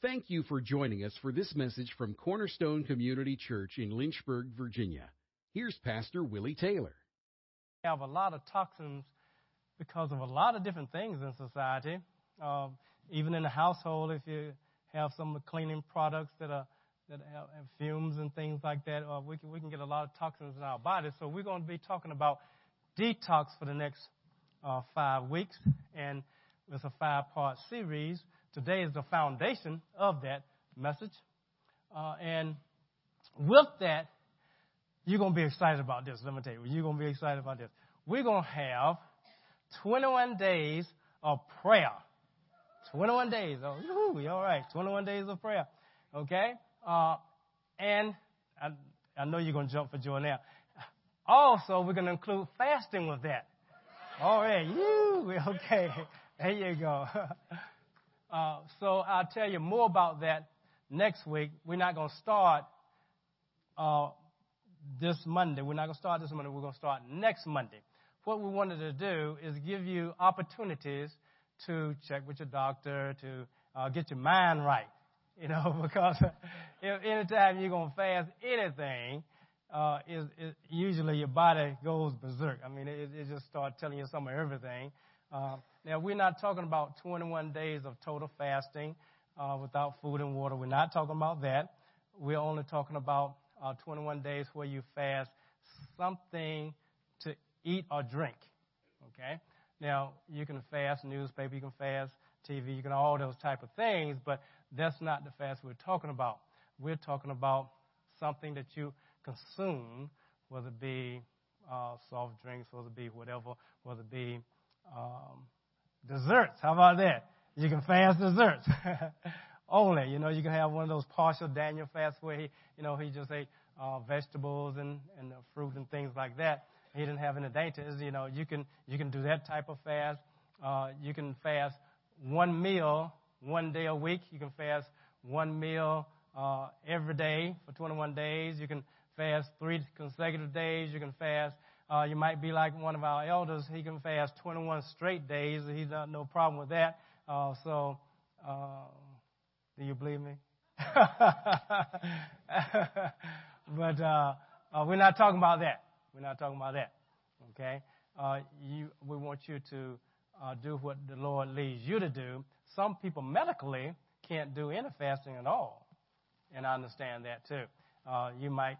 Thank you for joining us for this message from Cornerstone Community Church in Lynchburg, Virginia. Here's Pastor Willie Taylor. We have a lot of toxins because of a lot of different things in society. Uh, even in the household, if you have some cleaning products that are that have, fumes and things like that, uh, we can we can get a lot of toxins in our body. So we're going to be talking about detox for the next uh, five weeks, and it's a five-part series. Today is the foundation of that message, uh, and with that, you're going to be excited about this. Let me tell you, you're going to be excited about this. We're going to have 21 days of prayer. 21 days. Oh, yoo all right. 21 days of prayer. Okay? Uh, and I, I know you're going to jump for joy now. Also, we're going to include fasting with that. All right. You. Okay. There you go. Uh, so I'll tell you more about that next week. We're not going to start uh, this Monday. We're not going to start this Monday. We're going to start next Monday. What we wanted to do is give you opportunities to check with your doctor, to uh, get your mind right. You know, because if anytime you're going to fast anything, uh, is, is usually your body goes berserk. I mean, it, it just starts telling you some of everything. Uh, now, we're not talking about 21 days of total fasting uh, without food and water. We're not talking about that. We're only talking about uh, 21 days where you fast something to eat or drink. Okay? Now, you can fast newspaper, you can fast TV, you can all those type of things, but that's not the fast we're talking about. We're talking about something that you consume, whether it be uh, soft drinks, whether it be whatever, whether it be um, desserts. How about that? You can fast desserts. Only, you know, you can have one of those partial Daniel fasts where he, you know, he just ate uh, vegetables and, and uh, fruit and things like that. He didn't have any dainties. You know, you can you can do that type of fast. Uh, you can fast one meal one day a week. You can fast one meal uh, every day for 21 days. You can fast three consecutive days. You can fast uh, you might be like one of our elders. He can fast 21 straight days. He's not no problem with that. Uh, so, uh, do you believe me? but uh, uh, we're not talking about that. We're not talking about that. Okay? Uh, you, we want you to uh, do what the Lord leads you to do. Some people medically can't do any fasting at all, and I understand that too. Uh, you might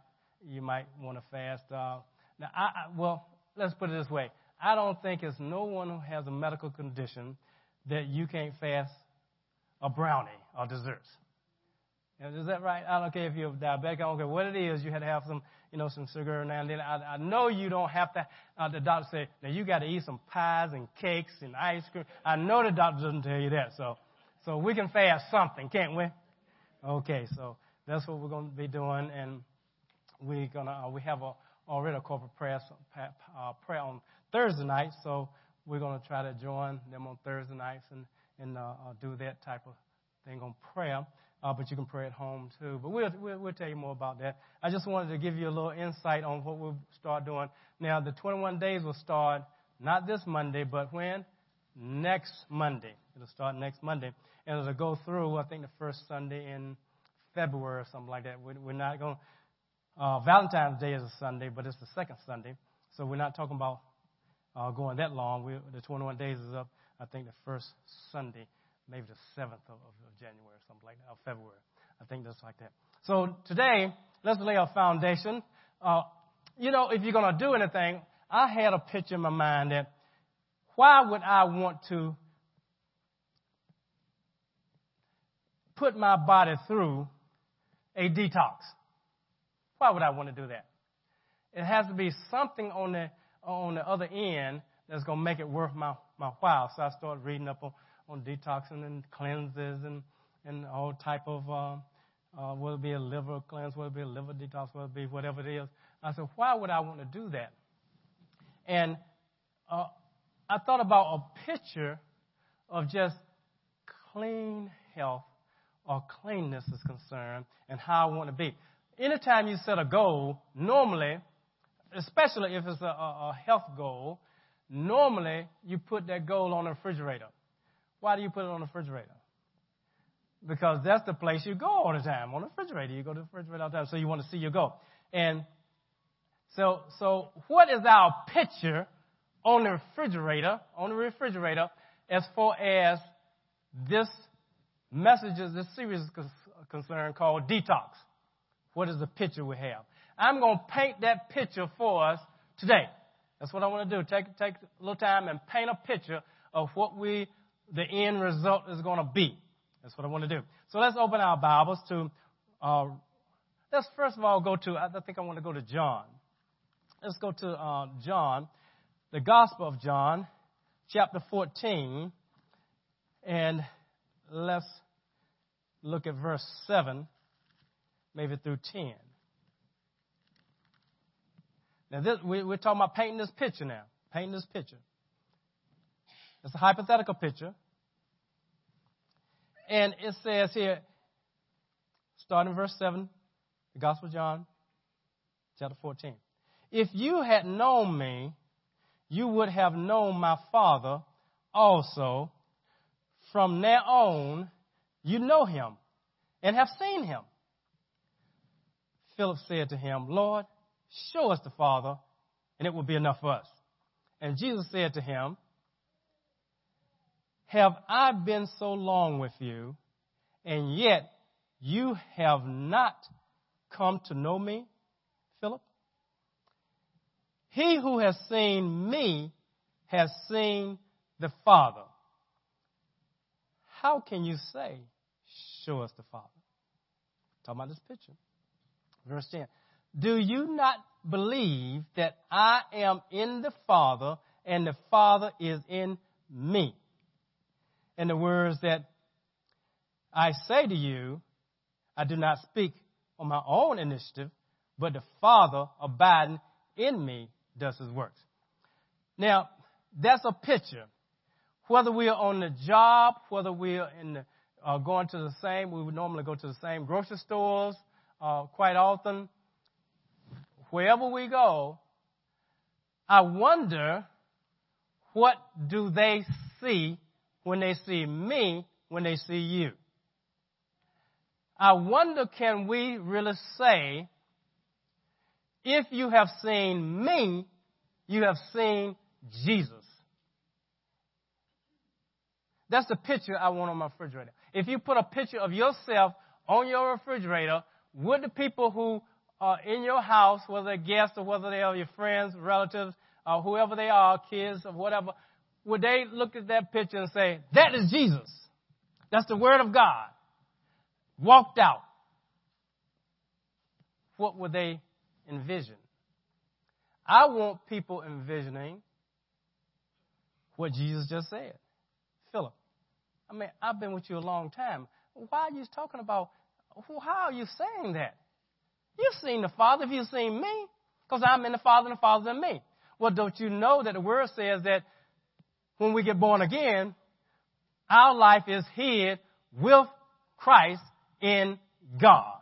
you might want to fast. Uh, now, I, I, well, let's put it this way. I don't think it's no one who has a medical condition that you can't fast a brownie or desserts. Is that right? I don't care if you're diabetic. I don't care what it is. You had to have some, you know, some sugar now and then. I, I know you don't have to. Uh, the doctor said, now you got to eat some pies and cakes and ice cream. I know the doctor doesn't tell you that. So, so we can fast something, can't we? Okay, so that's what we're going to be doing, and we're gonna. Uh, we have a already a corporate prayer, uh, prayer on Thursday night, so we're going to try to join them on Thursday nights and, and uh, uh, do that type of thing on prayer. Uh, but you can pray at home too. But we'll, we'll, we'll tell you more about that. I just wanted to give you a little insight on what we'll start doing. Now, the 21 days will start not this Monday, but when? Next Monday. It'll start next Monday. And it'll go through, I think, the first Sunday in February or something like that. We're not going to uh, Valentine's Day is a Sunday, but it's the second Sunday, so we're not talking about uh, going that long. We, the 21 days is up, I think, the first Sunday, maybe the 7th of, of January or something like that, or February. I think that's like that. So today, let's lay a foundation. Uh, you know, if you're going to do anything, I had a picture in my mind that why would I want to put my body through a detox? Why would I want to do that? It has to be something on the on the other end that's going to make it worth my, my while. So I started reading up on, on detoxing and cleanses and, and all type of, uh, uh, will it be a liver cleanse, will it be a liver detox, will it be whatever it is. I said, why would I want to do that? And uh, I thought about a picture of just clean health or cleanness is concerned and how I want to be anytime you set a goal, normally, especially if it's a, a, health goal, normally you put that goal on the refrigerator. Why do you put it on the refrigerator? because that's the place you go all the time. On the refrigerator, you go to the refrigerator all the time, so you want to see your goal. And so, so what is our picture on the refrigerator? On the refrigerator, as far as this message, this series is concerned, called detox. What is the picture we have? I'm going to paint that picture for us today. That's what I want to do. Take take a little time and paint a picture of what we the end result is going to be. That's what I want to do. So let's open our Bibles to. Uh, let's first of all go to. I think I want to go to John. Let's go to uh, John, the Gospel of John, chapter 14, and let's look at verse 7, maybe through 10. Now, this, we, we're talking about painting this picture now. Painting this picture. It's a hypothetical picture. And it says here, starting verse 7, the Gospel of John, chapter 14. If you had known me, you would have known my Father also. From now on, you know him and have seen him. Philip said to him, Lord, show us the Father, and it will be enough for us. And Jesus said to him, Have I been so long with you, and yet you have not come to know me, Philip? He who has seen me has seen the Father. How can you say, Show us the Father? Talking about this picture. Verse 10. Do you not believe that I am in the Father and the Father is in me? In the words that I say to you, I do not speak on my own initiative, but the Father abiding in me does his works. Now, that's a picture. Whether we are on the job, whether we are in the, uh, going to the same, we would normally go to the same grocery stores uh, quite often wherever we go, I wonder what do they see when they see me, when they see you? I wonder can we really say, if you have seen me, you have seen Jesus. That's the picture I want on my refrigerator. If you put a picture of yourself on your refrigerator, would the people who are in your house, whether they're guests or whether they are your friends, relatives, uh, whoever they are, kids or whatever, would they look at that picture and say, that is Jesus? That's the Word of God. Walked out. What would they envision? I want people envisioning what Jesus just said. Philip, I mean, I've been with you a long time. Why are you talking about, how are you saying that? You've seen the Father if you've seen me, because I'm in the Father and the Father's in me. Well, don't you know that the Word says that when we get born again, our life is hid with Christ in God.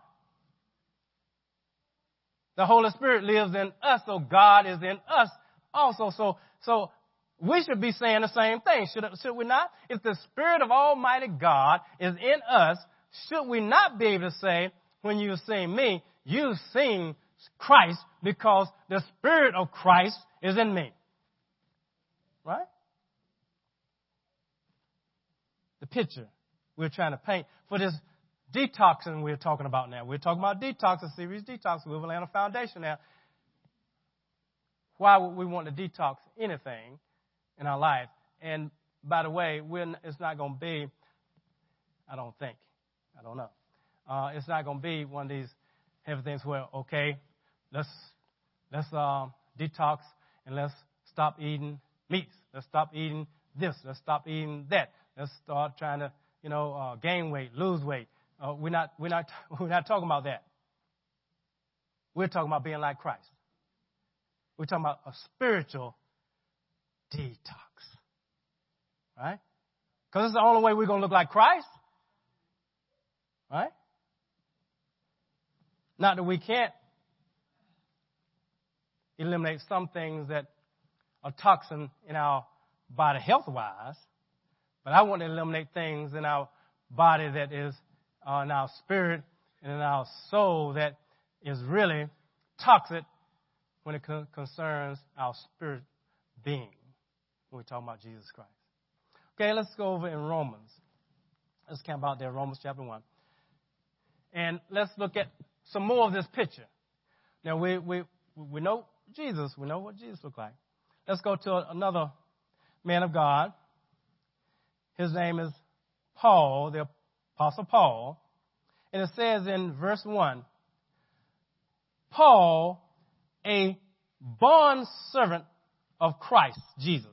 The Holy Spirit lives in us, so God is in us also. So, so we should be saying the same thing, should, should we not? If the Spirit of Almighty God is in us, should we not be able to say, when you see me, You've seen Christ because the Spirit of Christ is in me. Right? The picture we're trying to paint for this detoxing we're talking about now. We're talking about detox, a series detox. We're laying a foundation now. Why would we want to detox anything in our life? And by the way, it's not going to be, I don't think, I don't know. Uh, it's not going to be one of these heavy things where, Okay, let's let's uh, detox and let's stop eating meats. Let's stop eating this. Let's stop eating that. Let's start trying to you know uh, gain weight, lose weight. Uh, we're not we're not we're not talking about that. We're talking about being like Christ. We're talking about a spiritual detox, right? Because it's the only way we're going to look like Christ, right? Not that we can't eliminate some things that are toxin in our body health wise, but I want to eliminate things in our body that is uh, in our spirit and in our soul that is really toxic when it co- concerns our spirit being when we talk about Jesus Christ. Okay, let's go over in Romans. Let's camp out there, Romans chapter 1. And let's look at some more of this picture. Now, we, we, we know Jesus. We know what Jesus looked like. Let's go to another man of God. His name is Paul, the Apostle Paul. And it says in verse 1 Paul, a bond servant of Christ Jesus.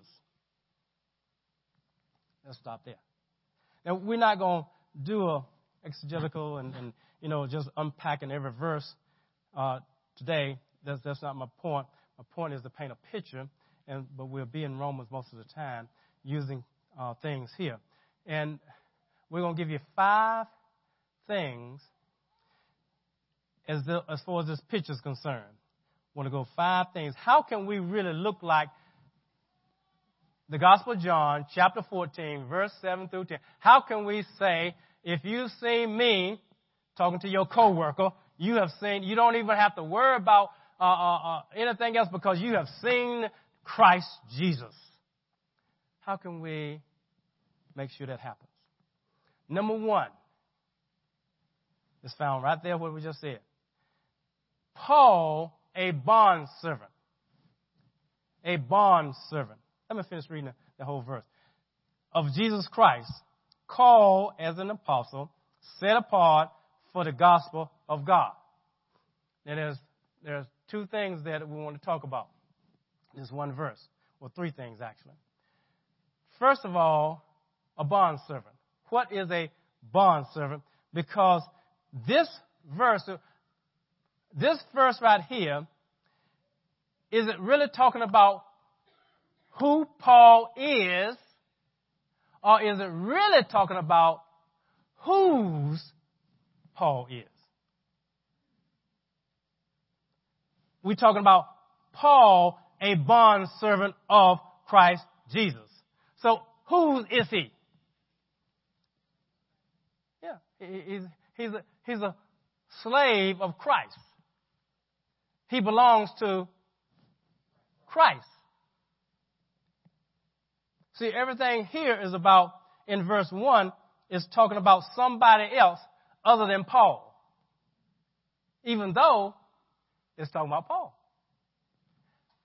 Let's stop there. Now, we're not going to do a exegetical and, and, you know, just unpacking every verse uh, today. That's, that's not my point. My point is to paint a picture, and, but we'll be in Romans most of the time using uh, things here. And we're going to give you five things as, the, as far as this picture is concerned. Want to go five things. How can we really look like the Gospel of John, chapter 14, verse 7 through 10? How can we say, if you've seen me talking to your coworker, you have seen, you don't even have to worry about uh, uh, uh, anything else because you have seen Christ Jesus. How can we make sure that happens? Number one is found right there what we just said. Paul, a bond servant. A bond servant. Let me finish reading the whole verse. Of Jesus Christ, called as an apostle, set apart for the gospel of God. Now there's, there's two things that we want to talk about. This one verse, or three things actually. First of all, a bond servant. What is a bond servant? Because this verse, this verse right here, is it really talking about who Paul is, or is it really talking about whose Paul is? We're talking about Paul, a bond servant of Christ Jesus. So, whose is he? Yeah, he's, he's, a, he's a slave of Christ. He belongs to Christ. See, everything here is about, in verse 1, is talking about somebody else other than Paul. Even though it's talking about Paul.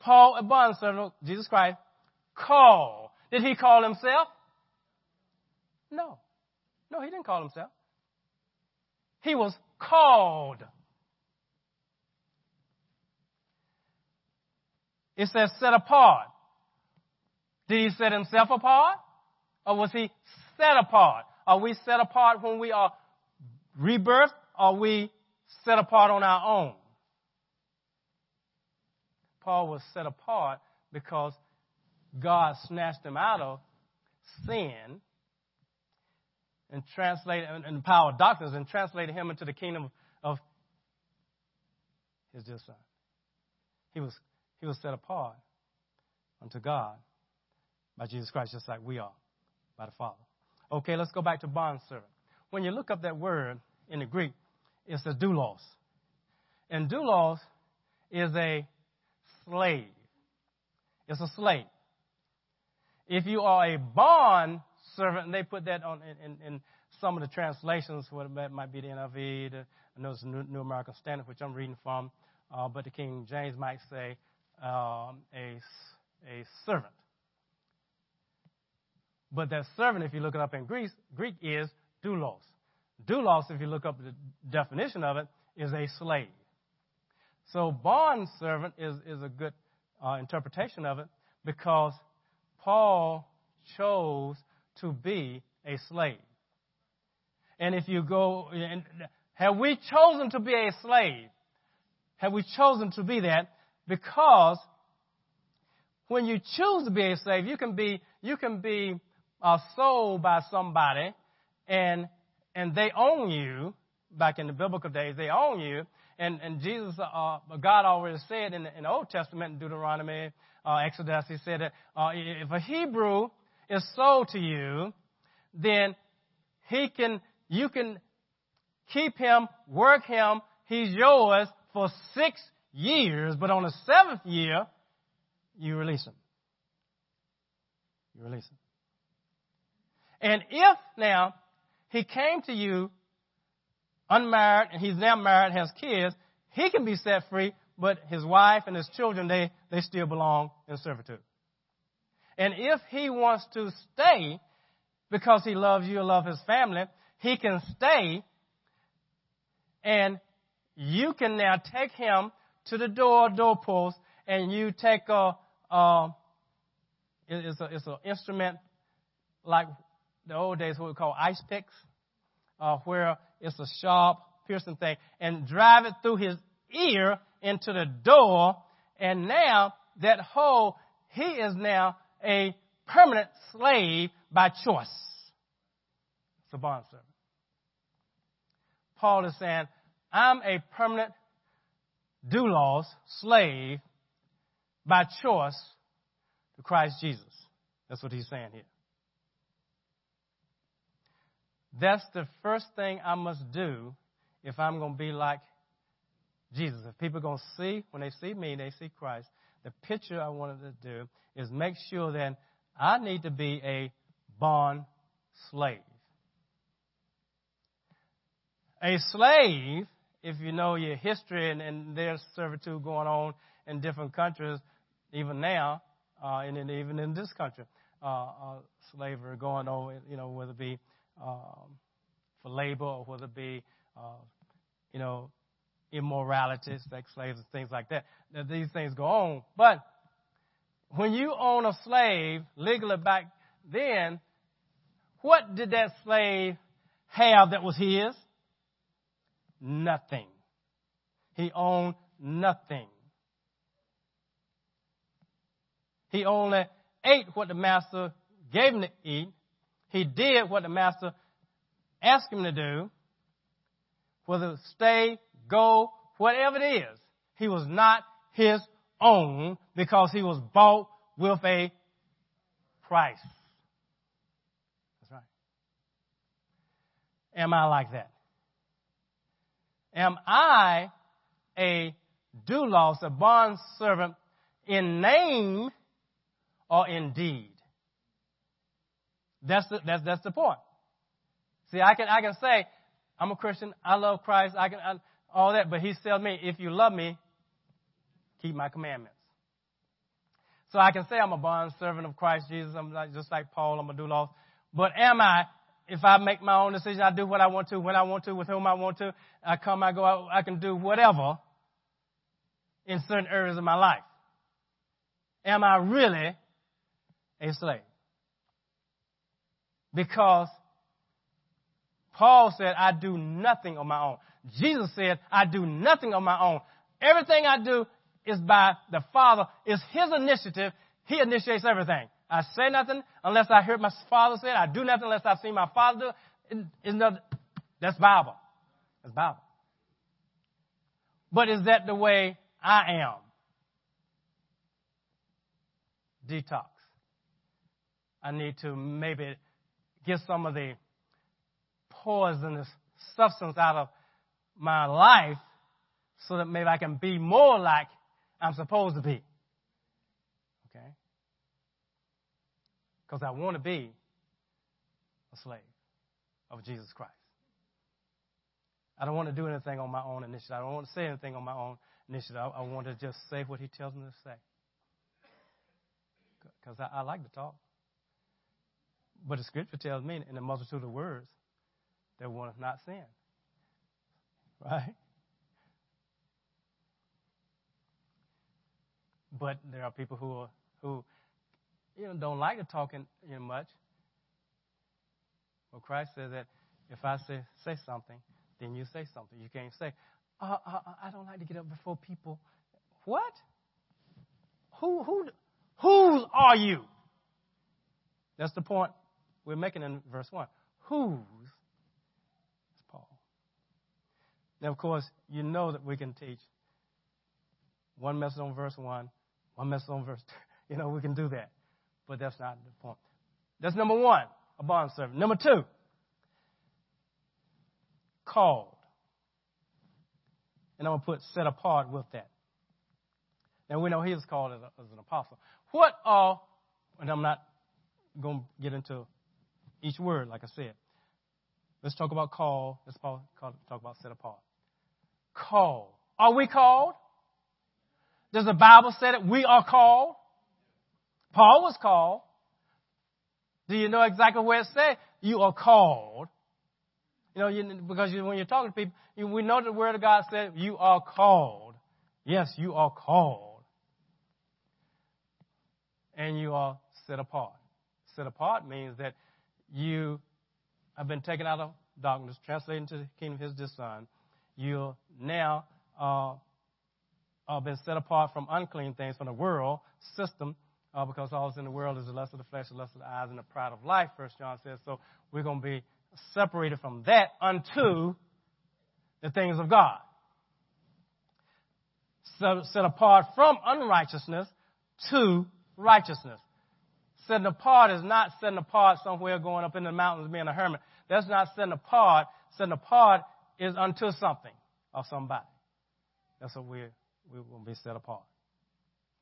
Paul, a bondservant of Jesus Christ, called. Did he call himself? No. No, he didn't call himself. He was called. It says set apart. Did he set himself apart? Or was he set apart? Are we set apart when we are rebirthed? Or are we set apart on our own? Paul was set apart because God snatched him out of sin and translated and power of and translated him into the kingdom of his dear son. He was he was set apart unto God by Jesus Christ, just like we are by the Father. Okay, let's go back to bond servant. When you look up that word in the Greek, it's a doulos. And doulos is a slave. It's a slave. If you are a bond servant, and they put that on in, in, in some of the translations, what might be the NIV, the, I know it's the New, New American Standard, which I'm reading from, uh, but the King James might say um, a, a servant. But that servant, if you look it up in Greek, Greek is doulos. Doulos, if you look up the definition of it, is a slave. So bond servant is, is a good uh, interpretation of it because Paul chose to be a slave. And if you go, and have we chosen to be a slave? Have we chosen to be that? Because when you choose to be a slave, you can be, you can be uh, sold by somebody and, and they own you. Back in the biblical days, they own you. And, and Jesus, uh, God already said in the, in the Old Testament, Deuteronomy, uh, Exodus, he said that uh, if a Hebrew is sold to you, then he can, you can keep him, work him, he's yours for six years, but on the seventh year, you release him. You release him. And if now he came to you unmarried and he's now married, has kids, he can be set free, but his wife and his children, they, they still belong in servitude. And if he wants to stay because he loves you or love his family, he can stay and you can now take him to the door, doorpost, and you take a, it's a, it's an instrument like the old days, what we call ice picks, uh, where it's a sharp, piercing thing, and drive it through his ear into the door, and now that hole, he is now a permanent slave by choice. It's a bond servant. Paul is saying, I'm a permanent doulos, slave, by choice to Christ Jesus. That's what he's saying here. That's the first thing I must do if I'm going to be like Jesus. If people are going to see, when they see me, they see Christ. The picture I wanted to do is make sure that I need to be a bond slave. A slave, if you know your history and, and there's servitude going on in different countries, even now, uh, and even in this country, uh, uh, slavery going on, you know, whether it be um, for labor or whether it be, uh, you know, immorality, sex slaves, and things like that. Now, these things go on. But when you own a slave legally back then, what did that slave have that was his? Nothing. He owned nothing. He only ate what the master gave him to eat. He did what the master asked him to do, whether stay, go, whatever it is. He was not his own because he was bought with a price. That's right. Am I like that? Am I a doulos, a bond servant in name or in deed? That's the, that's, that's the point. See, I can, I can say, I'm a Christian, I love Christ, I can, I, all that, but he tells me, if you love me, keep my commandments. So I can say I'm a bond servant of Christ Jesus, I'm like, just like Paul, I'm a doulos. But am I, if I make my own decision, I do what I want to, when I want to, with whom I want to, I come, I go, I, I can do whatever in certain areas of my life. Am I really a slave? Because Paul said, I do nothing on my own. Jesus said, I do nothing on my own. Everything I do is by the Father. It's His initiative. He initiates everything. I say nothing unless I hear my Father say it. I do nothing unless I see my Father do it. It's not, that's Bible. That's Bible. But is that the way I am? Detox. I need to maybe get some of the poisonous substance out of my life so that maybe I can be more like I'm supposed to be. Okay? Because I want to be a slave of Jesus Christ. I don't want to do anything on my own initiative. I don't want to say anything on my own initiative. I, I want to just say what he tells me to say. Because I, I like to talk. But the scripture tells me in the multitude of words, there one is not sin. Right? But there are people who are, who you know don't like to talk you know, much. Well, Christ says that if I say say something, then you say something. You can't say, uh, uh, "I don't like to get up before people." What? Who who are you? That's the point we're making in verse one. Whose It's Paul. Now, of course, you know that we can teach one message on verse 1, one message on verse 2. You know, we can do that. But that's not the point. That's number one, a bond servant. Number two, called. and I'm going to put set apart with that. Now we know he was called as, a, as an apostle. What are, and I'm not going to get into each word, like I said. Let's talk about call. Let's talk about set apart. Call. Are we called? Does the Bible say that we are called? Paul was called. Do you know exactly where it says you are called? You know, you, because you, when you're talking to people, you, we know the Word of God said you are called. Yes, you are called. And you are set apart. Set apart means that you have been taken out of darkness, translated into the kingdom of His Son. You now uh, uh, been set apart from unclean things, from the world system, uh, because all that's in the world is the lust of the flesh, the lust of the eyes, and the pride of life, First John says. So we're going to be separated from that unto the things of God. So, set apart from unrighteousness to righteousness. Setting apart is not setting apart somewhere going up in the mountains being a hermit. That's not setting apart. Setting apart is unto something or somebody. That's what we're, we're going to be set apart.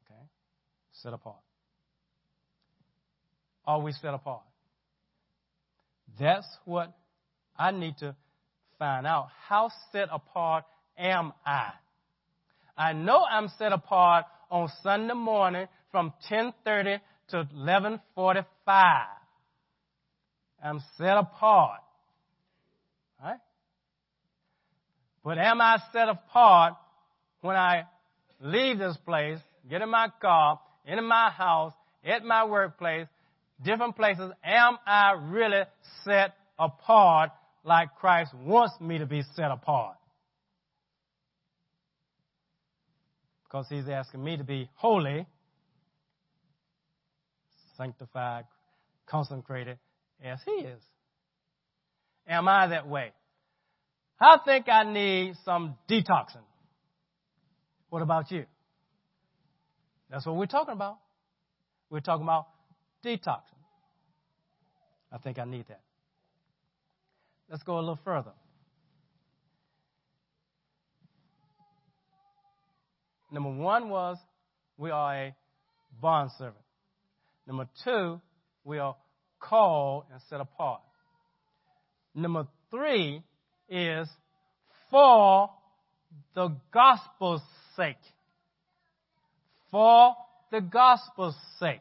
Okay? Set apart. Are we set apart? That's what I need to find out. How set apart am I? I know I'm set apart on Sunday morning from 10:30 to 11:45. I'm set apart. Right? But am I set apart when I leave this place, get in my car, in my house, at my workplace, different places, am I really set apart like Christ wants me to be set apart? Because he's asking me to be holy, sanctified, consecrated as he is. Am I that way? I think I need some detoxing. What about you? That's what we're talking about. We're talking about detoxing. I think I need that. Let's go a little further. Number one was we are a bond servant. Number two, we are called and set apart. Number three is for the gospel's sake. For the gospel's sake.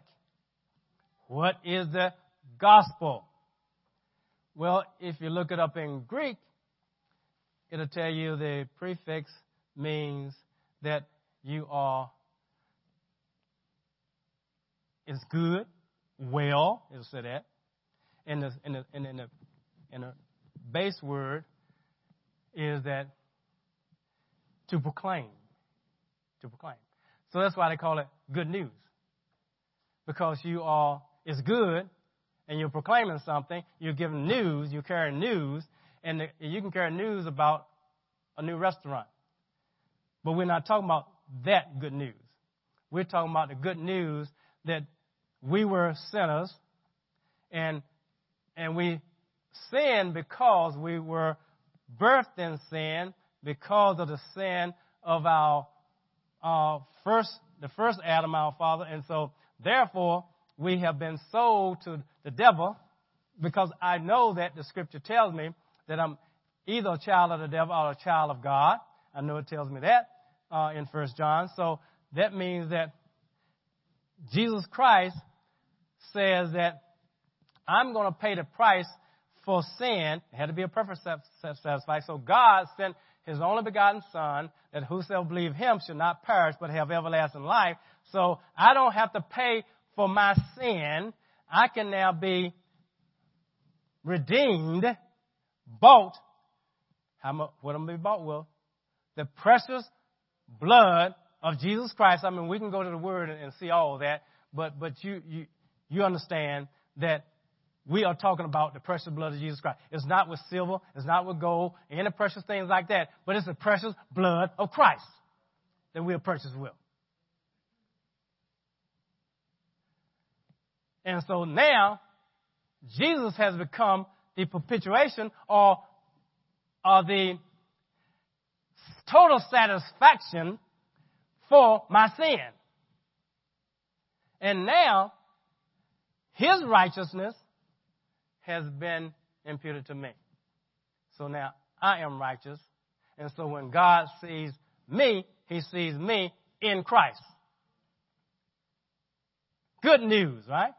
What is the gospel? Well, if you look it up in Greek, it'll tell you the prefix means that you are is good, well, it'll say that. And the, and the, and the, and the base word is that to proclaim. To proclaim. So that's why they call it good news. Because you are, it's good, and you're proclaiming something, you're giving news, you're carrying news, and the, you can carry news about a new restaurant. But we're not talking about that good news. We're talking about the good news that we were sinners and and we sinned because we were birthed in sin because of the sin of our uh, first the first Adam, our father, and so therefore we have been sold to the devil because I know that the scripture tells me that I'm either a child of the devil or a child of God. I know it tells me that uh, in First John. So that means that Jesus Christ says that I'm going to pay the price for sin. It had to be a perfect sacrifice. So God sent his only begotten Son, that whosoever believe him should not perish but have everlasting life. So I don't have to pay for my sin. I can now be redeemed, bought. How much, what am I be bought with? The precious blood of Jesus Christ. I mean, we can go to the Word and, and see all that, but but you you you understand that we are talking about the precious blood of Jesus Christ. It's not with silver, it's not with gold, any precious things like that, but it's the precious blood of Christ that we are purchased with. And so now, Jesus has become the propitiation or, or the total satisfaction for my sin. And now, his righteousness has been imputed to me. So now I am righteous. And so when God sees me, he sees me in Christ. Good news, right?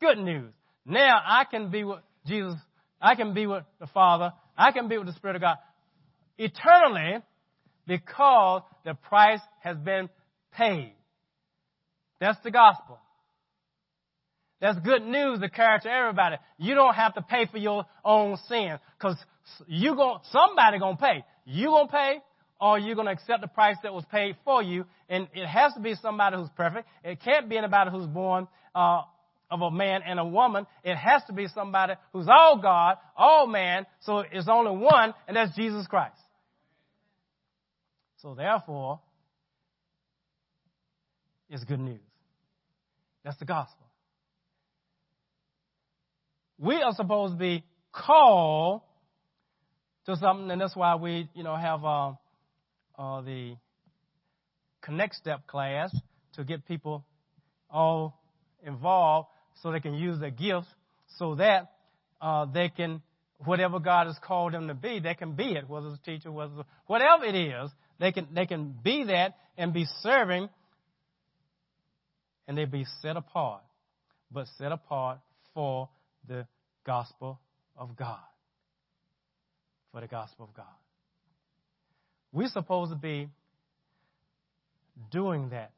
Good news. Now I can be with Jesus. I can be with the Father. I can be with the Spirit of God eternally because the price has been paid. That's the gospel. That's good news to carry to everybody. You don't have to pay for your own sin because you going somebody gonna pay. You gonna pay, or you're gonna accept the price that was paid for you. And it has to be somebody who's perfect. It can't be anybody who's born uh, of a man and a woman. It has to be somebody who's all God, all man. So it's only one, and that's Jesus Christ. So therefore, it's good news. That's the gospel. We are supposed to be called to something, and that's why we, you know, have uh, uh, the Connect Step class to get people all involved so they can use their gifts so that uh, they can, whatever God has called them to be, they can be it, whether it's a teacher, whether it's, whatever it is, they can, they can be that and be serving and they be set apart, but set apart for the gospel of God. For the gospel of God. We're supposed to be doing that.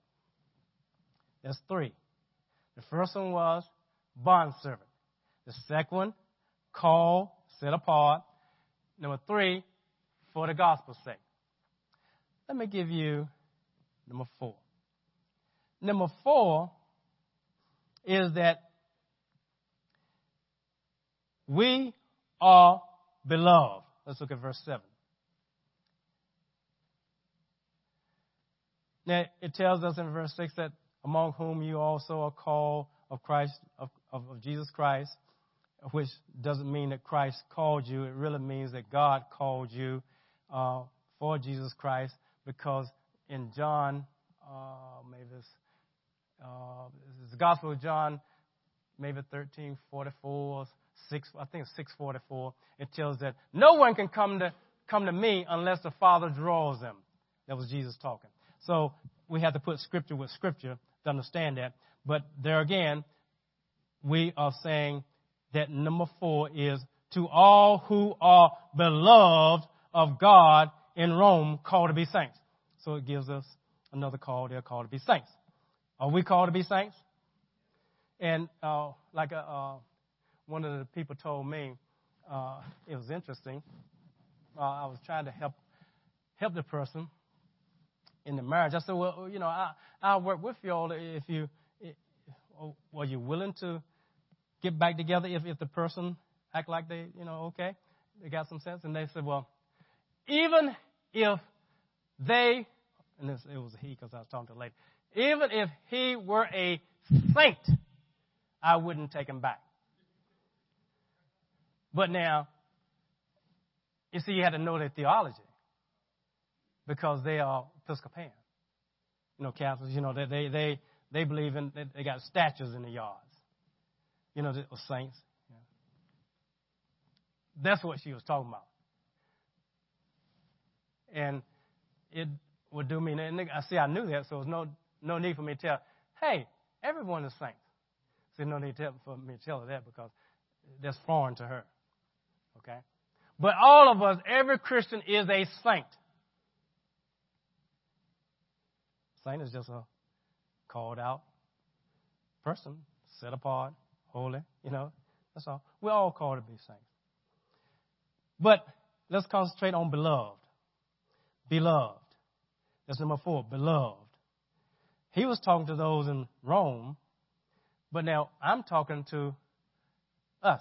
That's three. The first one was bond servant. The second one, call, set apart. Number three, for the gospel's sake. Let me give you number four. Number four is that we are beloved. Let's look at verse 7. Now, it tells us in verse 6 that among whom you also are called of Christ, of, of, Jesus Christ, which doesn't mean that Christ called you. It really means that God called you uh, for Jesus Christ because in John, uh, maybe this, uh, this is the Gospel of John, maybe 1344, 6, I think it's 644. It tells that no one can come to, come to me unless the Father draws them. That was Jesus talking. So we have to put scripture with scripture to understand that. But there again, we are saying that number four is to all who are beloved of God in Rome called to be saints. So it gives us another call. They're called to be saints. Are we called to be saints? And uh, like a, uh, one of the people told me, uh, it was interesting. Uh, I was trying to help help the person in the marriage. I said, well, you know, I, I'll work with you all if you, if, are you willing to get back together if, if the person act like they, you know, okay, they got some sense? And they said, well, even if they, and this, it was he because I was talking to a lady, even if he were a saint, I wouldn't take him back. But now, you see, you had to know their theology because they are Episcopalian. You know, Catholics, you know, they, they, they, they believe in, they, they got statues in the yards. You know, or saints. That's what she was talking about. And it would do me, and I see I knew that, so there's no, no need for me to tell, hey, everyone is saints. See, no need for me to tell her that because that's foreign to her. Okay? But all of us, every Christian is a saint. Saint is just a called out person, set apart, holy, you know, that's all. We're all called to be saints. But let's concentrate on beloved. Beloved. That's number four, beloved. He was talking to those in Rome, but now I'm talking to us.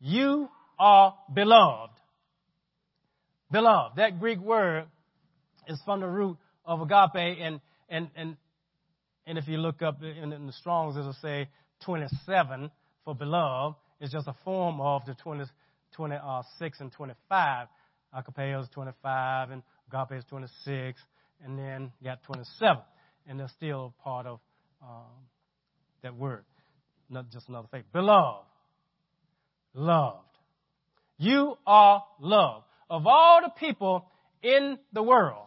You are beloved. Beloved. That Greek word is from the root of agape, and and and and if you look up in, in the Strong's, it'll say 27 for beloved. It's just a form of the 20, 26 and 25. Agapeo is 25, and agape is 26, and then you got 27, and they're still part of um, that word, not just another faith. Beloved, loved. You are loved. Of all the people in the world,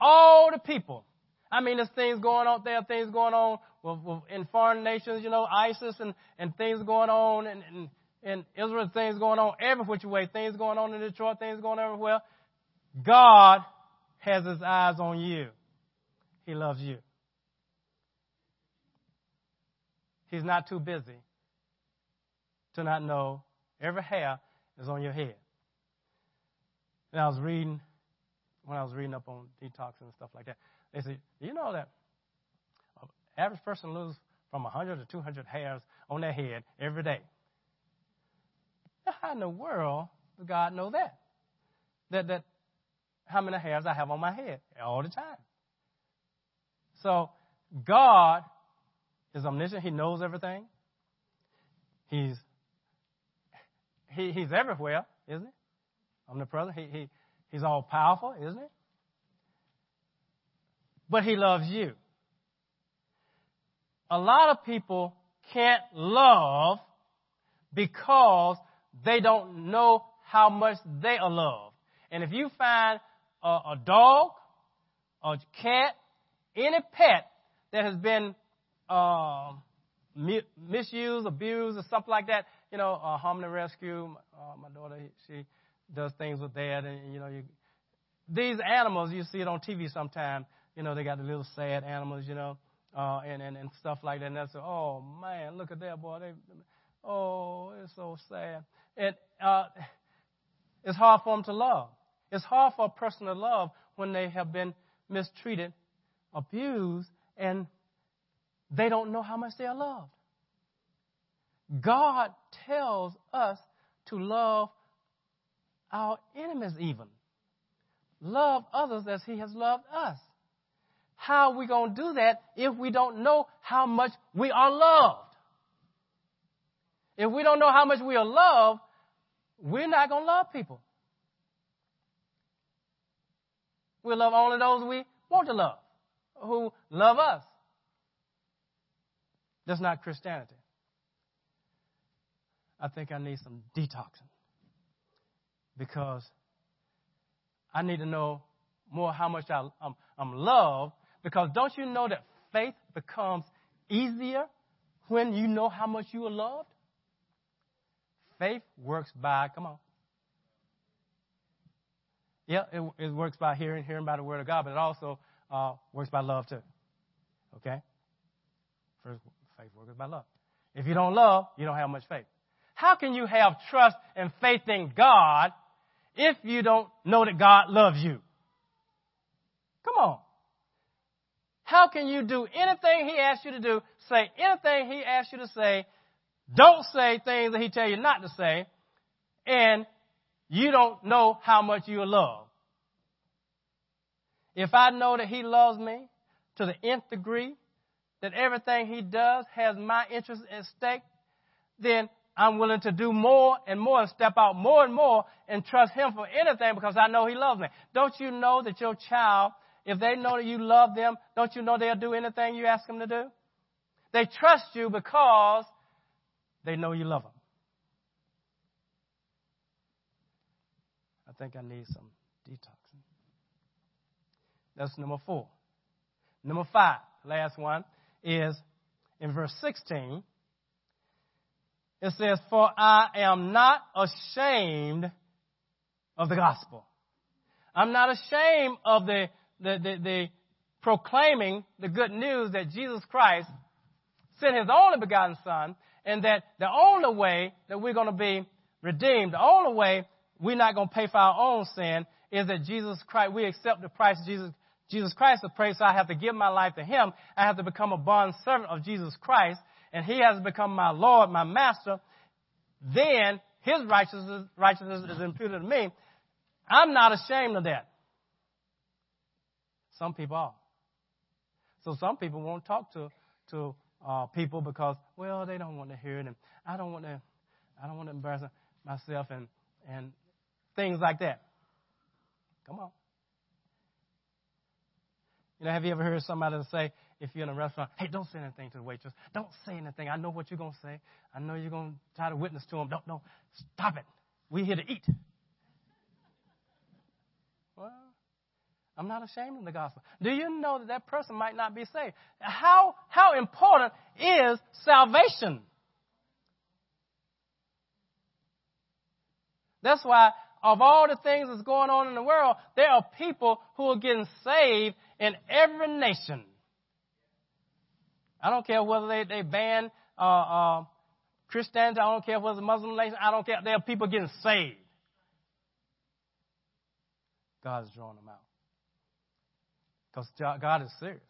all the people. I mean, there's things going on there, things going on with, with, in foreign nations, you know, ISIS and, and things going on in, in, in Israel, things going on every which way, things going on in Detroit, things going on everywhere. God has his eyes on you. He loves you. He's not too busy to not know every hair is on your head. And I was reading, when I was reading up on detox and stuff like that, they said, you know that average person loses from 100 to 200 hairs on their head every day. How in the world does God know that? That that how many hairs I have on my head all the time. So God is omniscient. He knows everything. He's he, he's everywhere, isn't he? Omnipresent. He, he, he's all powerful, isn't he? But he loves you. A lot of people can't love because they don't know how much they are loved. And if you find a, a dog, a cat, any pet that has been um, misused, abused, or something like that, you know, uh, harm and rescue. Uh, my daughter, she does things with that, and you know, you, these animals you see it on TV sometimes. You know, they got the little sad animals, you know, uh, and, and and stuff like that. And that's oh man, look at that boy. They, oh, it's so sad. It uh, it's hard for them to love. It's hard for a person to love when they have been mistreated, abused, and they don't know how much they are loved. God tells us to love our enemies, even. Love others as He has loved us. How are we going to do that if we don't know how much we are loved? If we don't know how much we are loved, we're not going to love people. We love only those we want to love, who love us. That's not Christianity. I think I need some detoxing because I need to know more how much I, I'm, I'm loved. Because don't you know that faith becomes easier when you know how much you are loved? Faith works by, come on. Yeah, it, it works by hearing, hearing by the word of God, but it also uh, works by love too. Okay? First, faith works by love. If you don't love, you don't have much faith. How can you have trust and faith in God if you don't know that God loves you? Come on. How can you do anything He asks you to do, say anything He asks you to say, don't say things that He tell you not to say, and you don't know how much you love? If I know that He loves me to the nth degree, that everything He does has my interest at stake, then I'm willing to do more and more and step out more and more and trust Him for anything because I know He loves me. Don't you know that your child, if they know that you love them, don't you know they'll do anything you ask them to do? They trust you because they know you love them. I think I need some detoxing. That's number four. Number five, last one, is in verse 16 it says, For I am not ashamed of the gospel. I'm not ashamed of the, the, the, the proclaiming the good news that Jesus Christ sent his only begotten Son, and that the only way that we're going to be redeemed, the only way we're not going to pay for our own sin is that Jesus Christ, we accept the price of Jesus, Jesus Christ to pay, so I have to give my life to Him. I have to become a bond servant of Jesus Christ and he has become my Lord, my master, then his righteousness, righteousness is imputed to me. I'm not ashamed of that. Some people are. So some people won't talk to to uh, people because well they don't want to hear it, and I don't want to I don't want to embarrass myself, and and things like that. Come on. You know, have you ever heard somebody say, if you're in a restaurant, hey, don't say anything to the waitress. Don't say anything. I know what you're going to say. I know you're going to try to witness to them. Don't, don't. Stop it. We're here to eat. Well, I'm not ashamed of the gospel. Do you know that that person might not be saved? How, how important is salvation? That's why, of all the things that's going on in the world, there are people who are getting saved in every nation. I don't care whether they, they ban uh, uh, Christianity. I don't care whether it's Muslim nation. I don't care. There are people getting saved. God is drawing them out. Because God is serious.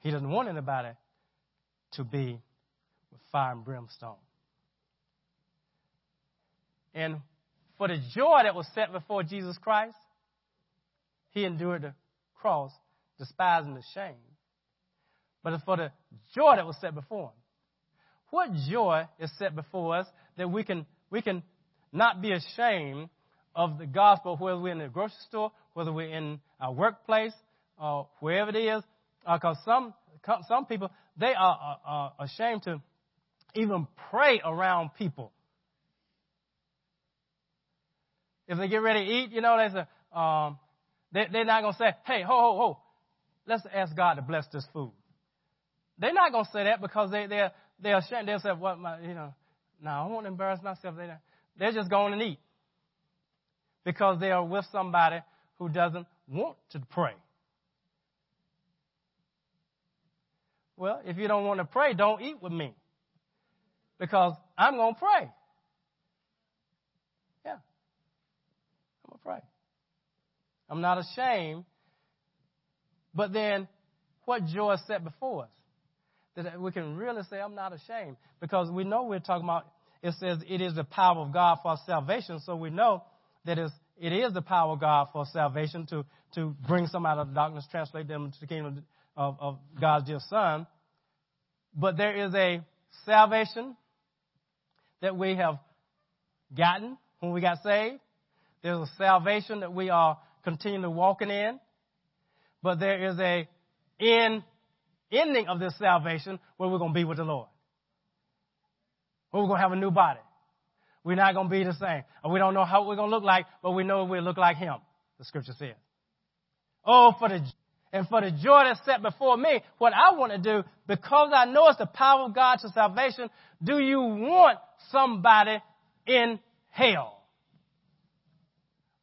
He doesn't want anybody to be with fire and brimstone. And for the joy that was set before Jesus Christ, he endured the cross, despising the shame. But it's for the joy that was set before him. What joy is set before us that we can, we can not be ashamed of the gospel, whether we're in the grocery store, whether we're in our workplace, or uh, wherever it is? Because uh, some, some people, they are uh, ashamed to even pray around people. If they get ready to eat, you know, they say, um, they, they're not going to say, hey, ho, ho, ho, let's ask God to bless this food. They're not going to say that because they, they're, they're ashamed. They'll say, what, my, you know, no, I won't embarrass myself. They, they're just going and eat because they are with somebody who doesn't want to pray. Well, if you don't want to pray, don't eat with me because I'm going to pray. Yeah. I'm going to pray. I'm not ashamed. But then, what joy is set before us? That we can really say, I'm not ashamed. Because we know we're talking about, it says it is the power of God for salvation. So we know that it is the power of God for salvation to, to bring some out of darkness, translate them into the kingdom of, of God's dear Son. But there is a salvation that we have gotten when we got saved. There's a salvation that we are continually walking in. But there is a end, ending of this salvation where we're going to be with the Lord. Where we're going to have a new body. We're not going to be the same. And we don't know how we're going to look like, but we know we'll look like Him, the scripture says. Oh, for the, and for the joy that's set before me, what I want to do, because I know it's the power of God to salvation, do you want somebody in hell?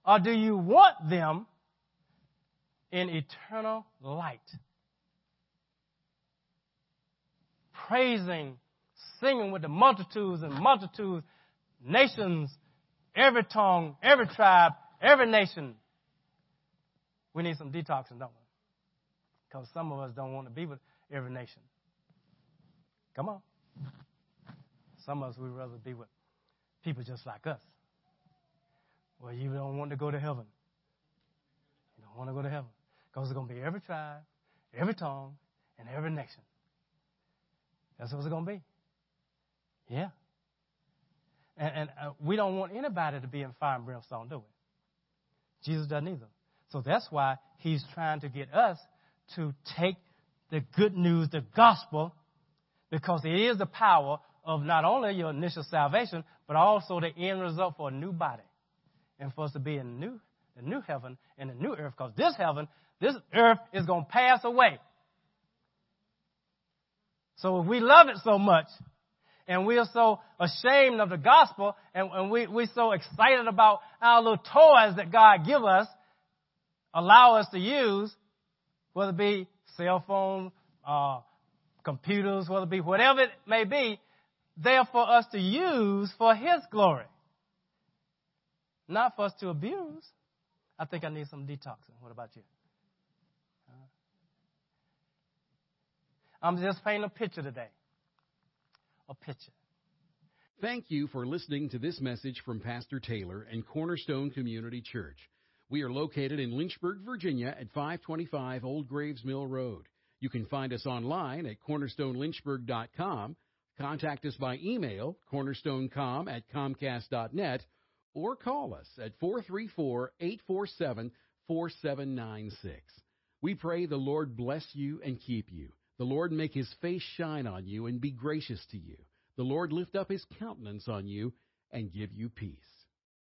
Or do you want them in eternal light? Praising, singing with the multitudes and multitudes nations, every tongue, every tribe, every nation. We need some detoxing, don't we? Because some of us don't want to be with every nation. Come on. Some of us would rather be with people just like us. Well, you don't want to go to heaven. You don't want to go to heaven. Because it's going to be every tribe, every tongue, and every nation. That's what it's going to be. Yeah. And, and uh, we don't want anybody to be in fire and brimstone, do we? Jesus doesn't either. So that's why he's trying to get us to take the good news, the gospel, because it is the power of not only your initial salvation, but also the end result for a new body. And for us to be in new, the new heaven and the new earth, because this heaven, this earth is going to pass away. So if we love it so much, and we are so ashamed of the gospel and, and we, we're so excited about our little toys that God give us, allow us to use, whether it be cell phone, uh, computers, whether it be whatever it may be, they're for us to use for His glory. Not for us to abuse. I think I need some detoxing. What about you? I'm just painting a picture today a picture. Thank you for listening to this message from Pastor Taylor and Cornerstone Community Church. We are located in Lynchburg, Virginia at 525 Old Graves Mill Road. You can find us online at cornerstonelynchburg.com Contact us by email, cornerstonecom at comcast.net, or call us at 434 847 4796. We pray the Lord bless you and keep you. The Lord make his face shine on you and be gracious to you. The Lord lift up his countenance on you and give you peace.